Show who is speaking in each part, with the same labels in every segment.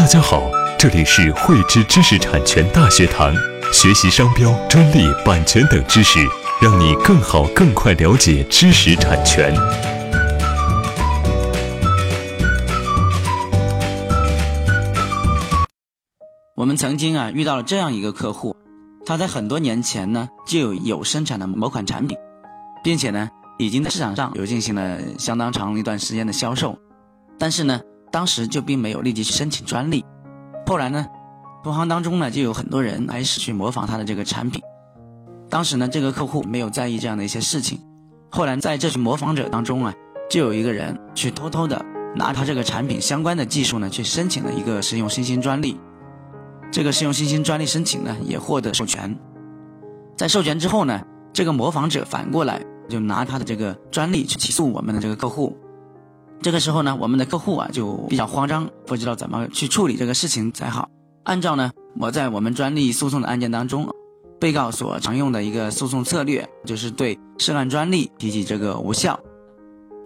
Speaker 1: 大家好，这里是汇知知识产权大学堂，学习商标、专利、版权等知识，让你更好、更快了解知识产权。
Speaker 2: 我们曾经啊遇到了这样一个客户，他在很多年前呢就有有生产的某款产品，并且呢已经在市场上有进行了相当长一段时间的销售，但是呢当时就并没有立即去申请专利。后来呢，同行当中呢就有很多人开始去模仿他的这个产品。当时呢这个客户没有在意这样的一些事情，后来在这群模仿者当中啊，就有一个人去偷偷的拿他这个产品相关的技术呢去申请了一个实用新兴专利。这个实用新兴专利申请呢，也获得授权。在授权之后呢，这个模仿者反过来就拿他的这个专利去起诉我们的这个客户。这个时候呢，我们的客户啊就比较慌张，不知道怎么去处理这个事情才好。按照呢，我在我们专利诉讼的案件当中，被告所常用的一个诉讼策略，就是对涉案专利提起这个无效。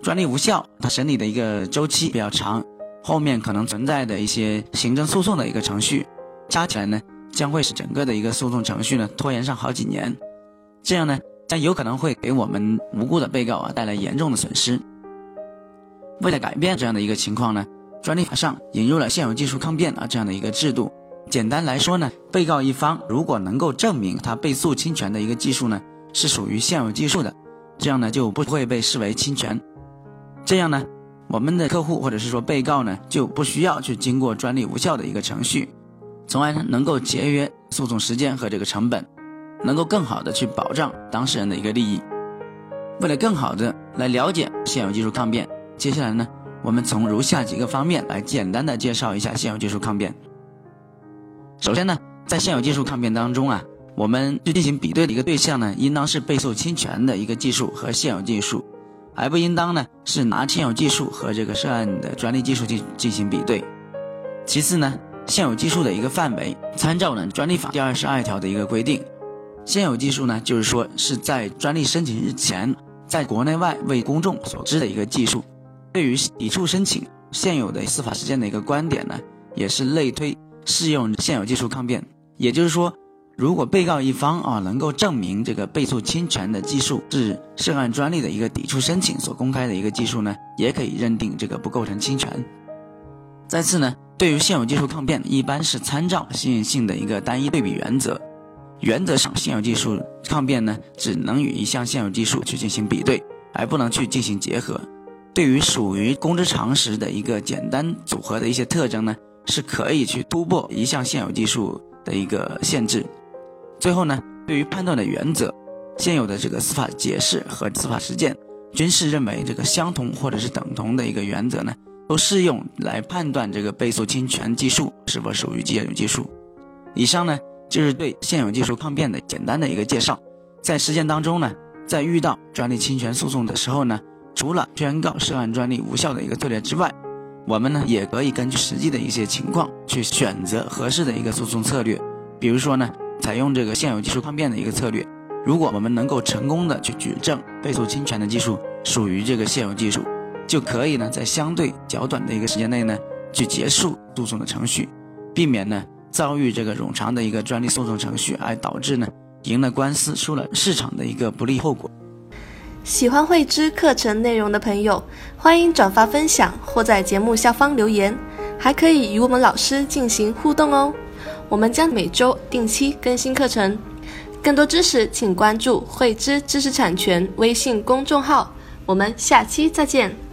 Speaker 2: 专利无效，它审理的一个周期比较长，后面可能存在的一些行政诉讼的一个程序。加起来呢，将会使整个的一个诉讼程序呢拖延上好几年，这样呢，将有可能会给我们无辜的被告啊带来严重的损失。为了改变这样的一个情况呢，专利法上引入了现有技术抗辩啊这样的一个制度。简单来说呢，被告一方如果能够证明他被诉侵权的一个技术呢是属于现有技术的，这样呢就不会被视为侵权。这样呢，我们的客户或者是说被告呢就不需要去经过专利无效的一个程序。从而，能够节约诉讼时间和这个成本，能够更好的去保障当事人的一个利益。为了更好的来了解现有技术抗辩，接下来呢，我们从如下几个方面来简单的介绍一下现有技术抗辩。首先呢，在现有技术抗辩当中啊，我们去进行比对的一个对象呢，应当是被诉侵权的一个技术和现有技术，而不应当呢是拿现有技术和这个涉案的专利技术进进行比对。其次呢。现有技术的一个范围，参照呢专利法第二十二条的一个规定。现有技术呢，就是说是在专利申请日前，在国内外为公众所知的一个技术。对于抵触申请现有的司法实践的一个观点呢，也是类推适用现有技术抗辩。也就是说，如果被告一方啊能够证明这个被诉侵权的技术是涉案专利的一个抵触申请所公开的一个技术呢，也可以认定这个不构成侵权。再次呢。对于现有技术抗辩，一般是参照新颖性的一个单一对比原则。原则上，现有技术抗辩呢，只能与一项现有技术去进行比对，而不能去进行结合。对于属于公知常识的一个简单组合的一些特征呢，是可以去突破一项现有技术的一个限制。最后呢，对于判断的原则，现有的这个司法解释和司法实践，均是认为这个相同或者是等同的一个原则呢。都适用来判断这个被诉侵权技术是否属于现有技术。以上呢就是对现有技术抗辩的简单的一个介绍。在实践当中呢，在遇到专利侵权诉讼的时候呢，除了宣告涉案专利无效的一个策略之外，我们呢也可以根据实际的一些情况去选择合适的一个诉讼策略。比如说呢，采用这个现有技术抗辩的一个策略。如果我们能够成功的去举证被诉侵权的技术属于这个现有技术。就可以呢，在相对较短的一个时间内呢，去结束诉讼的程序，避免呢遭遇这个冗长的一个专利诉讼程序，而导致呢赢了官司输了市场的一个不利后果。
Speaker 3: 喜欢慧知课程内容的朋友，欢迎转发分享或在节目下方留言，还可以与我们老师进行互动哦。我们将每周定期更新课程，更多知识请关注慧知知识产权微信公众号。我们下期再见。